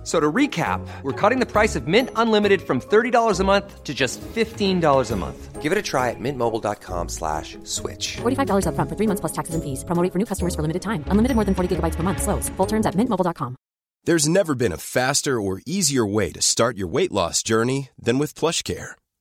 F- So to recap, we're cutting the price of Mint Unlimited from $30 a month to just $15 a month. Give it a try at mintmobile.com slash switch. $45 upfront for three months plus taxes and fees. Promo rate for new customers for limited time. Unlimited more than 40 gigabytes per month. Slows. Full terms at mintmobile.com. There's never been a faster or easier way to start your weight loss journey than with PlushCare.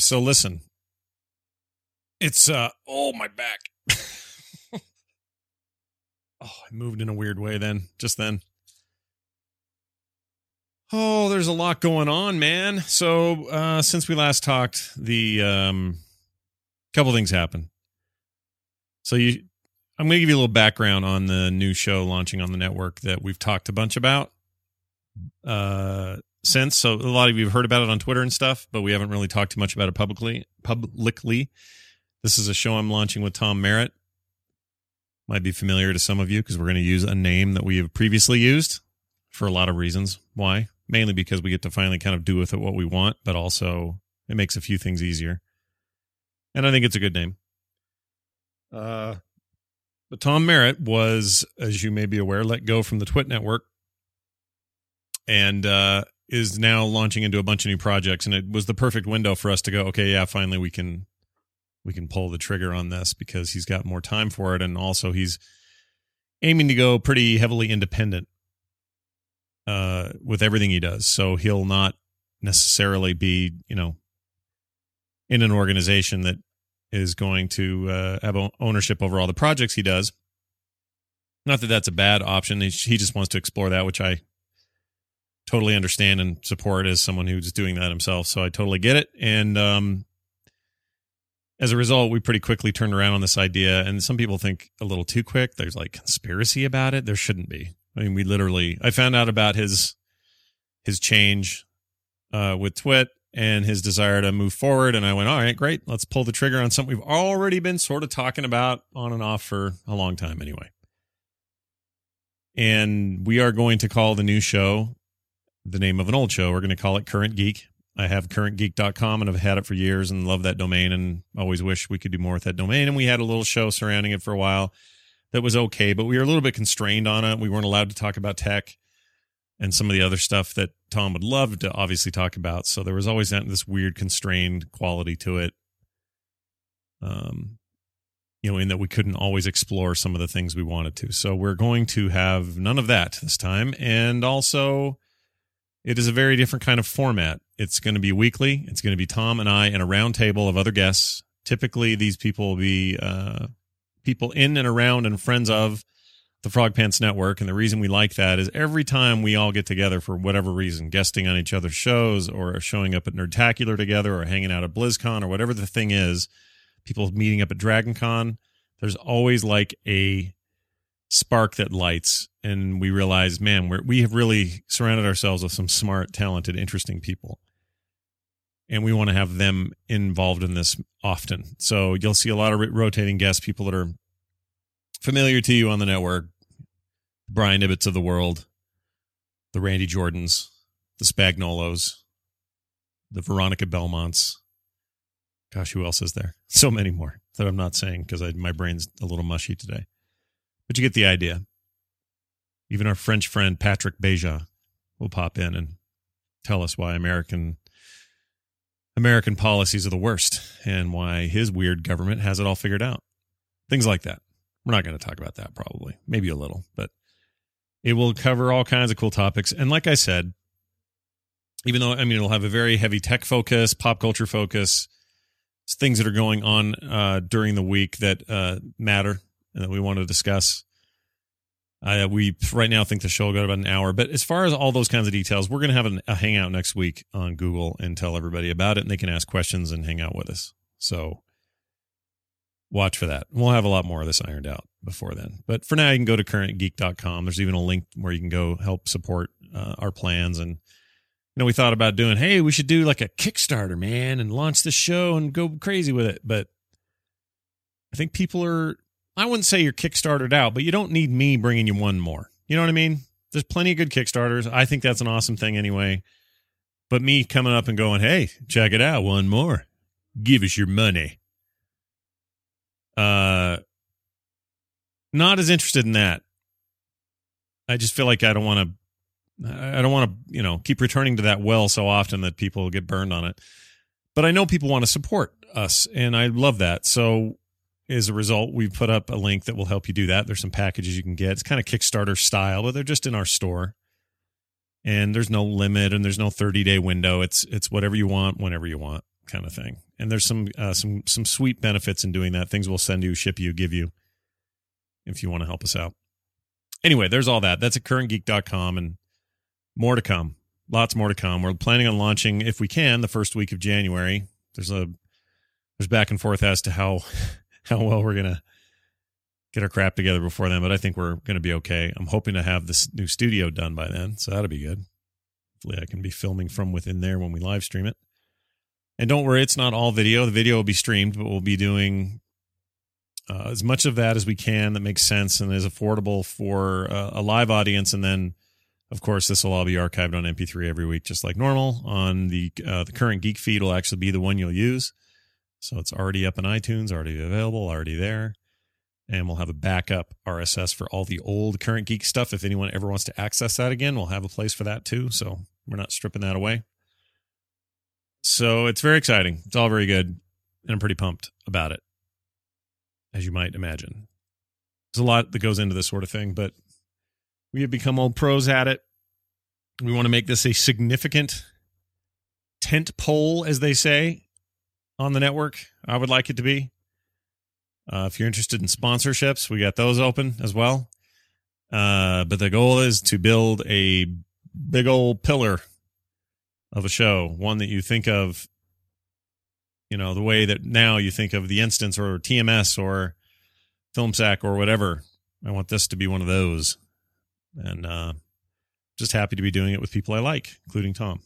So listen. It's uh oh my back. oh, I moved in a weird way then, just then. Oh, there's a lot going on, man. So, uh since we last talked, the um couple things happened. So you I'm going to give you a little background on the new show launching on the network that we've talked a bunch about. Uh since. So a lot of you have heard about it on Twitter and stuff, but we haven't really talked too much about it publicly. Publicly, this is a show I'm launching with Tom Merritt. Might be familiar to some of you because we're going to use a name that we have previously used for a lot of reasons. Why? Mainly because we get to finally kind of do with it what we want, but also it makes a few things easier. And I think it's a good name. Uh, but Tom Merritt was, as you may be aware, let go from the Twit network and uh, is now launching into a bunch of new projects and it was the perfect window for us to go okay yeah finally we can we can pull the trigger on this because he's got more time for it and also he's aiming to go pretty heavily independent uh with everything he does. So he'll not necessarily be you know in an organization that is going to uh, have ownership over all the projects he does. Not that that's a bad option. He just wants to explore that which i totally understand and support as someone who's doing that himself. So I totally get it. And um, as a result, we pretty quickly turned around on this idea. And some people think a little too quick. There's like conspiracy about it. There shouldn't be. I mean, we literally. I found out about his his change uh, with Twit and his desire to move forward, and I went, all right, great. Let's pull the trigger on something we've already been sort of talking about on and off for a long time, anyway. And we are going to call the new show the name of an old show. We're going to call it Current Geek. I have currentgeek.com and I've had it for years and love that domain and always wish we could do more with that domain. And we had a little show surrounding it for a while that was okay, but we were a little bit constrained on it. We weren't allowed to talk about tech and some of the other stuff that Tom would love to obviously talk about. So there was always that, this weird constrained quality to it. Um, you know, in that we couldn't always explore some of the things we wanted to. So we're going to have none of that this time. And also, it is a very different kind of format. It's going to be weekly. It's going to be Tom and I and a round table of other guests. Typically, these people will be uh, people in and around and friends of the Frog Pants Network. And the reason we like that is every time we all get together for whatever reason, guesting on each other's shows or showing up at Nerdtacular together or hanging out at BlizzCon or whatever the thing is, people meeting up at DragonCon, there's always like a spark that lights and we realize man we're, we have really surrounded ourselves with some smart talented interesting people. And we want to have them involved in this often. So you'll see a lot of rotating guests people that are familiar to you on the network. Brian ibbotts of the world the randy jordans the spagnolos the veronica belmonts. Gosh who else is there? So many more that i'm not saying because my brain's a little mushy today. But you get the idea. Even our French friend Patrick Beja will pop in and tell us why American American policies are the worst and why his weird government has it all figured out. Things like that. We're not going to talk about that probably. Maybe a little, but it will cover all kinds of cool topics. And like I said, even though I mean it'll have a very heavy tech focus, pop culture focus, things that are going on uh, during the week that uh, matter and that we want to discuss. Uh, we right now think the show will go about an hour, but as far as all those kinds of details, we're going to have an, a hangout next week on Google and tell everybody about it, and they can ask questions and hang out with us. So watch for that. We'll have a lot more of this ironed out before then. But for now, you can go to currentgeek.com. There's even a link where you can go help support uh, our plans. And, you know, we thought about doing, hey, we should do like a Kickstarter, man, and launch the show and go crazy with it. But I think people are, I wouldn't say you're Kickstartered out, but you don't need me bringing you one more. You know what I mean? There's plenty of good Kickstarters. I think that's an awesome thing anyway. But me coming up and going, hey, check it out, one more. Give us your money. Uh, not as interested in that. I just feel like I don't want to. I don't want to, you know, keep returning to that well so often that people get burned on it. But I know people want to support us, and I love that. So as a result, we've put up a link that will help you do that. There's some packages you can get. It's kind of Kickstarter style, but they're just in our store. And there's no limit and there's no 30 day window. It's it's whatever you want, whenever you want, kind of thing. And there's some uh, some some sweet benefits in doing that. Things we'll send you, ship you, give you if you want to help us out. Anyway, there's all that. That's at currentgeek.com and more to come. Lots more to come. We're planning on launching, if we can, the first week of January. There's a there's back and forth as to how how well we're gonna get our crap together before then, but I think we're gonna be okay. I'm hoping to have this new studio done by then, so that'll be good. Hopefully, I can be filming from within there when we live stream it. And don't worry, it's not all video. The video will be streamed, but we'll be doing uh, as much of that as we can that makes sense and is affordable for uh, a live audience. And then, of course, this will all be archived on MP3 every week, just like normal. On the uh, the current Geek feed will actually be the one you'll use. So it's already up in iTunes, already available, already there. And we'll have a backup RSS for all the old current geek stuff. If anyone ever wants to access that again, we'll have a place for that too. So we're not stripping that away. So it's very exciting. It's all very good. And I'm pretty pumped about it, as you might imagine. There's a lot that goes into this sort of thing, but we have become old pros at it. We want to make this a significant tent pole, as they say, on the network. I would like it to be. Uh, if you're interested in sponsorships, we got those open as well. Uh, but the goal is to build a big old pillar of a show, one that you think of, you know, the way that now you think of the instance or TMS or FilmSack or whatever. I want this to be one of those. And uh, just happy to be doing it with people I like, including Tom,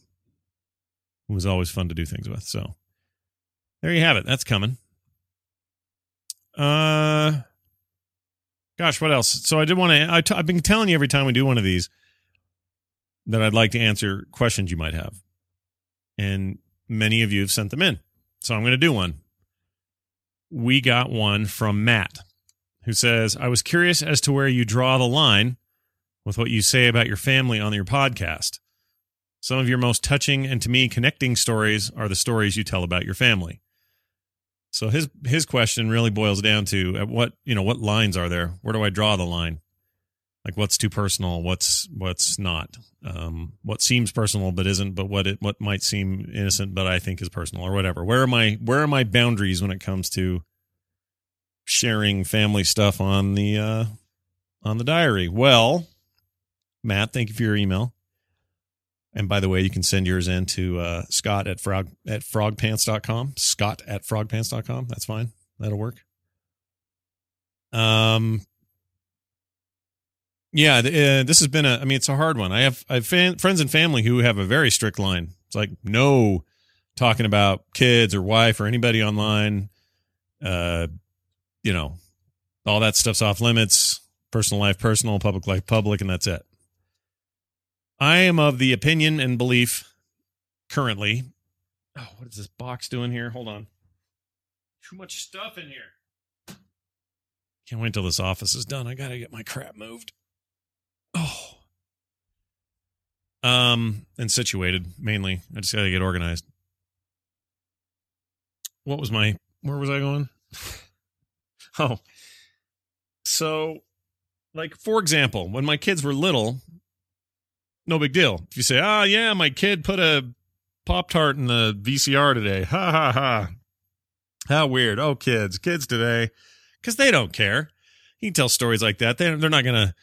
who was always fun to do things with. So there you have it. That's coming. Uh, gosh, what else? So I did want to. i t- I've been telling you every time we do one of these that I'd like to answer questions you might have, and many of you have sent them in. So I'm going to do one. We got one from Matt, who says, "I was curious as to where you draw the line with what you say about your family on your podcast." Some of your most touching and to me connecting stories are the stories you tell about your family. So his his question really boils down to at what you know what lines are there? Where do I draw the line? Like what's too personal? What's what's not? Um, what seems personal but isn't? But what it what might seem innocent but I think is personal or whatever. Where are my where are my boundaries when it comes to sharing family stuff on the uh, on the diary? Well, Matt, thank you for your email. And by the way, you can send yours in to uh, Scott at frog at frogpants.com. Scott at frogpants.com. That's fine. That'll work. Um, yeah, uh, this has been a. I mean, it's a hard one. I have I have fan, friends and family who have a very strict line. It's like no talking about kids or wife or anybody online. Uh, you know, all that stuff's off limits. Personal life, personal. Public life, public, and that's it. I am of the opinion and belief currently. Oh, what is this box doing here? Hold on. Too much stuff in here. Can't wait until this office is done. I got to get my crap moved. Oh. Um, and situated mainly. I just got to get organized. What was my, where was I going? oh. So, like, for example, when my kids were little, no big deal. If you say, "Ah, oh, yeah, my kid put a pop tart in the VCR today," ha ha ha. How weird. Oh, kids, kids today, because they don't care. You can tell stories like that. They they're not gonna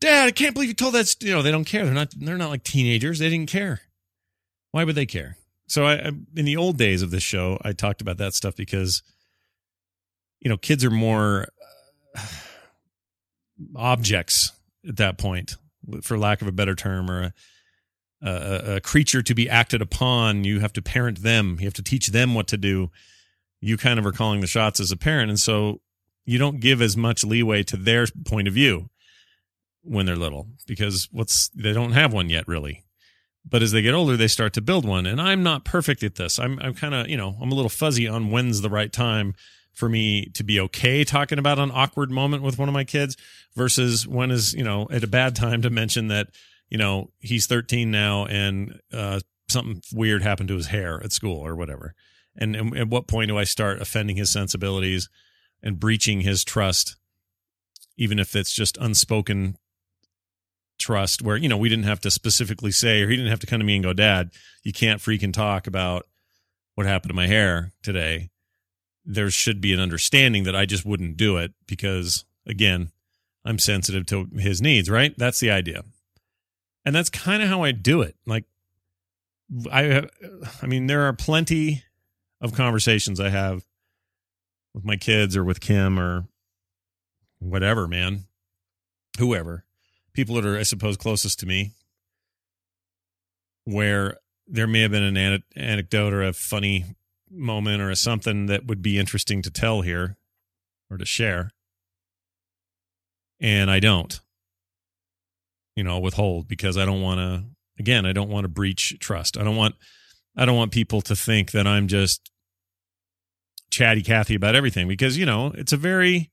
Dad, I can't believe you told that. You know, they don't care. They're not. They're not like teenagers. They didn't care. Why would they care? So, I, I in the old days of this show, I talked about that stuff because, you know, kids are more uh, objects at that point, for lack of a better term, or a, a, a creature to be acted upon. You have to parent them. You have to teach them what to do. You kind of are calling the shots as a parent, and so you don't give as much leeway to their point of view when they're little because what's they don't have one yet really but as they get older they start to build one and i'm not perfect at this i'm i'm kind of you know i'm a little fuzzy on when's the right time for me to be okay talking about an awkward moment with one of my kids versus when is you know at a bad time to mention that you know he's 13 now and uh something weird happened to his hair at school or whatever. And, and at what point do i start offending his sensibilities and breaching his trust even if it's just unspoken trust where you know we didn't have to specifically say or he didn't have to come to me and go dad you can't freaking talk about what happened to my hair today there should be an understanding that i just wouldn't do it because again i'm sensitive to his needs right? That's the idea. And that's kind of how i do it. Like i i mean there are plenty of conversations i have with my kids or with kim or whatever man whoever people that are, I suppose, closest to me, where there may have been an anecdote or a funny moment or a something that would be interesting to tell here or to share. And I don't, you know, withhold because I don't want to, again, I don't want to breach trust. I don't want, I don't want people to think that I'm just chatty Cathy about everything because, you know, it's a very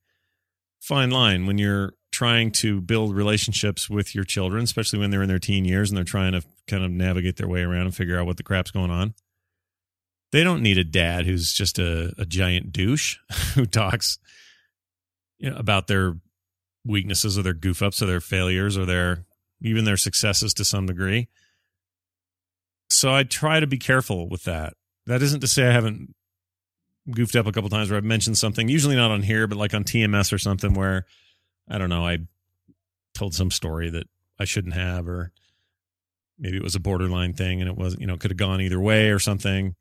fine line when you're trying to build relationships with your children, especially when they're in their teen years and they're trying to kind of navigate their way around and figure out what the crap's going on. They don't need a dad who's just a, a giant douche who talks you know, about their weaknesses or their goof ups or their failures or their even their successes to some degree. So I try to be careful with that. That isn't to say I haven't goofed up a couple times where I've mentioned something, usually not on here, but like on TMS or something where I don't know, I told some story that I shouldn't have, or maybe it was a borderline thing and it wasn't, you know, could have gone either way or something.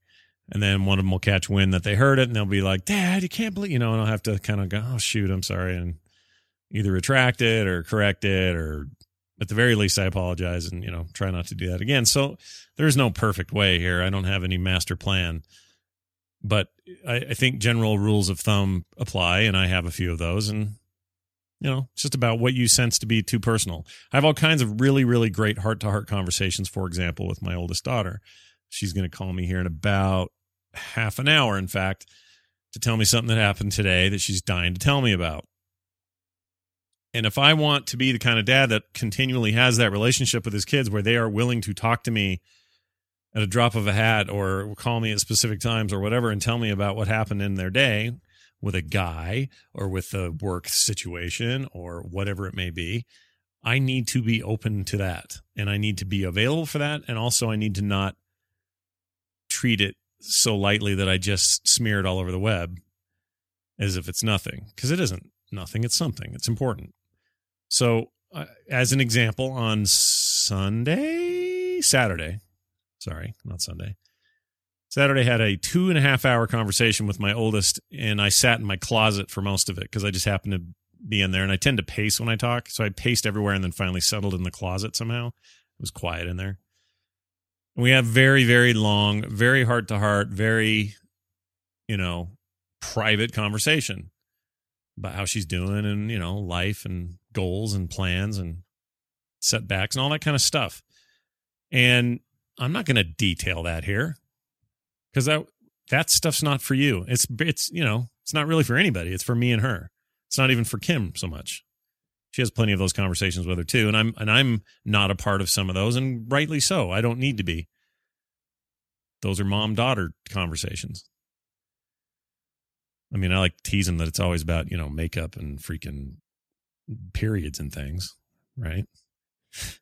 And then one of them will catch wind that they heard it and they'll be like, Dad, you can't believe, you know, and I'll have to kind of go, oh, shoot, I'm sorry. And either retract it or correct it or at the very least, I apologize and, you know, try not to do that again. So there's no perfect way here. I don't have any master plan. But I, I think general rules of thumb apply, and I have a few of those. And you know, it's just about what you sense to be too personal. I have all kinds of really, really great heart to heart conversations, for example, with my oldest daughter. She's going to call me here in about half an hour, in fact, to tell me something that happened today that she's dying to tell me about. And if I want to be the kind of dad that continually has that relationship with his kids where they are willing to talk to me at a drop of a hat or call me at specific times or whatever and tell me about what happened in their day, with a guy or with a work situation or whatever it may be. I need to be open to that and I need to be available for that. And also, I need to not treat it so lightly that I just smear it all over the web as if it's nothing because it isn't nothing. It's something, it's important. So, uh, as an example, on Sunday, Saturday, sorry, not Sunday, Saturday had a two and a half hour conversation with my oldest, and I sat in my closet for most of it because I just happened to be in there. And I tend to pace when I talk, so I paced everywhere and then finally settled in the closet somehow. It was quiet in there. We have very, very long, very heart to heart, very, you know, private conversation about how she's doing and you know life and goals and plans and setbacks and all that kind of stuff. And I'm not going to detail that here because that that stuff's not for you. It's it's you know it's not really for anybody. It's for me and her. It's not even for Kim so much. She has plenty of those conversations with her too, and I'm and I'm not a part of some of those, and rightly so. I don't need to be. Those are mom daughter conversations. I mean, I like them that it's always about you know makeup and freaking periods and things, right?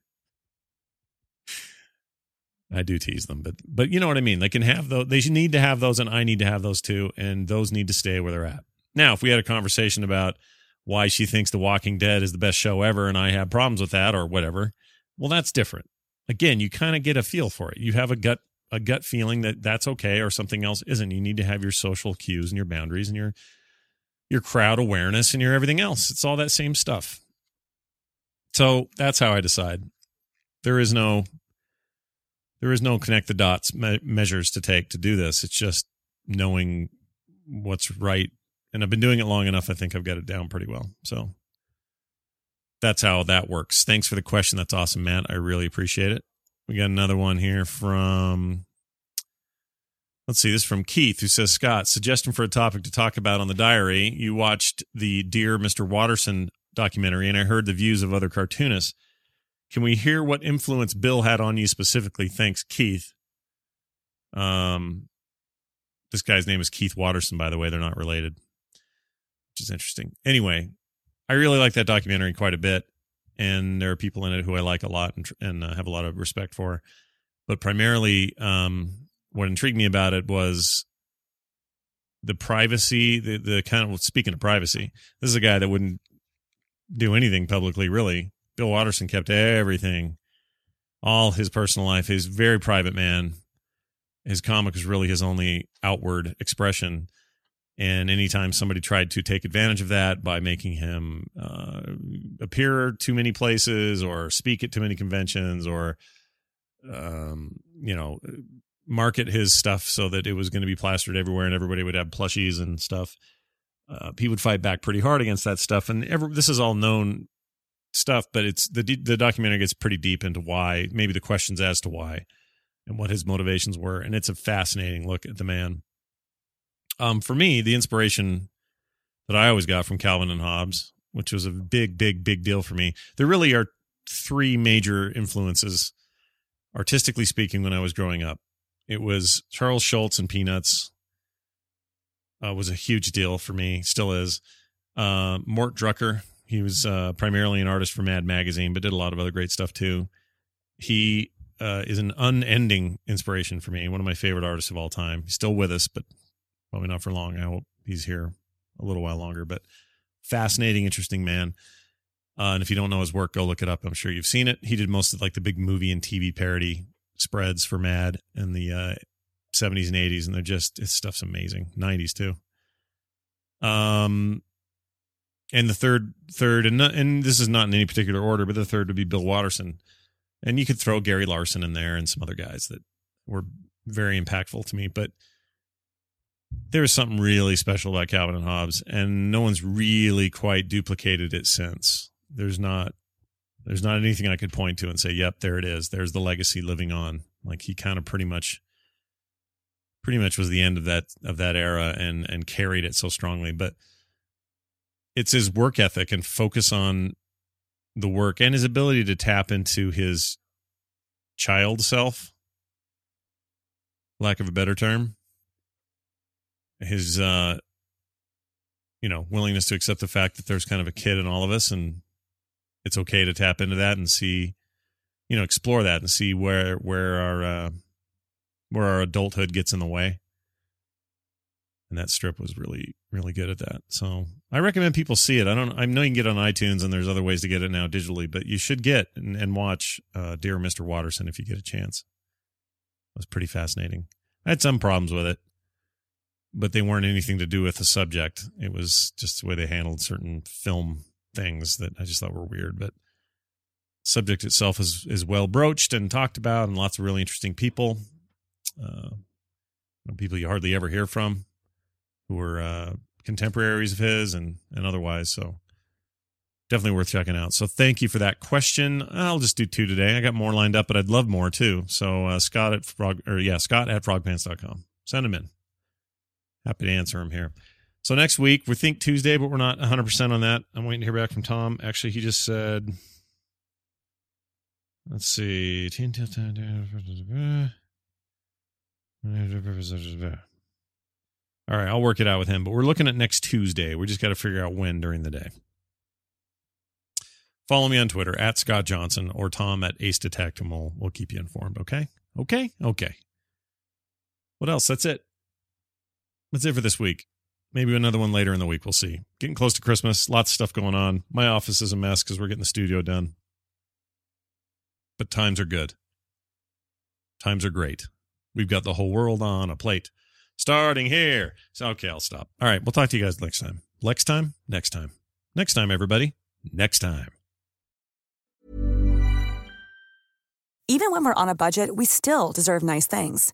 I do tease them, but but you know what I mean. They can have those. They need to have those, and I need to have those too, and those need to stay where they're at. Now, if we had a conversation about why she thinks The Walking Dead is the best show ever and I have problems with that or whatever. Well, that's different. Again, you kind of get a feel for it. You have a gut a gut feeling that that's okay or something else isn't. You need to have your social cues and your boundaries and your your crowd awareness and your everything else. It's all that same stuff. So that's how I decide. There is no there is no connect the dots me- measures to take to do this. It's just knowing what's right. And I've been doing it long enough. I think I've got it down pretty well. So that's how that works. Thanks for the question. That's awesome, Matt. I really appreciate it. We got another one here from Let's see, this from Keith, who says, Scott, suggestion for a topic to talk about on the diary. You watched the Dear Mr. Watterson documentary, and I heard the views of other cartoonists. Can we hear what influence Bill had on you specifically? Thanks, Keith. Um, this guy's name is Keith Watterson, by the way. They're not related, which is interesting. Anyway, I really like that documentary quite a bit, and there are people in it who I like a lot and, and uh, have a lot of respect for. But primarily, um, what intrigued me about it was the privacy, the the kind of speaking of privacy. This is a guy that wouldn't do anything publicly, really. Bill Watterson kept everything, all his personal life. He's very private man. His comic is really his only outward expression. And anytime somebody tried to take advantage of that by making him uh, appear too many places or speak at too many conventions or, um, you know, market his stuff so that it was going to be plastered everywhere and everybody would have plushies and stuff. Uh, he would fight back pretty hard against that stuff, and every, this is all known stuff. But it's the the documentary gets pretty deep into why, maybe the questions as to why, and what his motivations were, and it's a fascinating look at the man. Um, for me, the inspiration that I always got from Calvin and Hobbes, which was a big, big, big deal for me. There really are three major influences, artistically speaking, when I was growing up. It was Charles Schulz and Peanuts. Uh, was a huge deal for me, still is. Uh, Mort Drucker, he was uh, primarily an artist for Mad Magazine, but did a lot of other great stuff too. He uh, is an unending inspiration for me. One of my favorite artists of all time. He's still with us, but probably not for long. I hope he's here a little while longer. But fascinating, interesting man. Uh, and if you don't know his work, go look it up. I'm sure you've seen it. He did most of like the big movie and TV parody spreads for Mad in the uh, 70s and 80s, and they're just his stuff's amazing. 90s too. Um, and the third, third, and and this is not in any particular order, but the third would be Bill Watterson, and you could throw Gary Larson in there and some other guys that were very impactful to me, but there was something really special about Calvin and Hobbes, and no one's really quite duplicated it since. There's not there's not anything I could point to and say, "Yep, there it is. There's the legacy living on." Like he kind of pretty much, pretty much was the end of that of that era and and carried it so strongly. But it's his work ethic and focus on the work and his ability to tap into his child self, lack of a better term. His uh you know willingness to accept the fact that there's kind of a kid in all of us and it's okay to tap into that and see, you know, explore that and see where where our uh, where our adulthood gets in the way. And that strip was really really good at that. So I recommend people see it. I don't I know you can get it on iTunes and there's other ways to get it now digitally, but you should get and, and watch uh, Dear Mr. Watterson if you get a chance. It was pretty fascinating. I had some problems with it, but they weren't anything to do with the subject. It was just the way they handled certain film things that I just thought were weird. But subject itself is is well broached and talked about, and lots of really interesting people, uh, people you hardly ever hear from, who were uh, contemporaries of his and and otherwise. So definitely worth checking out. So thank you for that question. I'll just do two today. I got more lined up, but I'd love more too. So uh, Scott at frog or yeah Scott at frogpants.com. Send them in. Happy to answer them here. So next week we think Tuesday, but we're not 100 percent on that. I'm waiting to hear back from Tom. Actually, he just said, let's see. All right, I'll work it out with him, but we're looking at next Tuesday. We just got to figure out when during the day. Follow me on Twitter at Scott Johnson or Tom at acedtect, and we'll we'll keep you informed. Okay, okay, okay. What else? That's it. That's it for this week. Maybe another one later in the week. We'll see. Getting close to Christmas. Lots of stuff going on. My office is a mess because we're getting the studio done. But times are good. Times are great. We've got the whole world on a plate. Starting here. So, okay, I'll stop. All right. We'll talk to you guys next time. Next time? Next time. Next time, everybody. Next time. Even when we're on a budget, we still deserve nice things.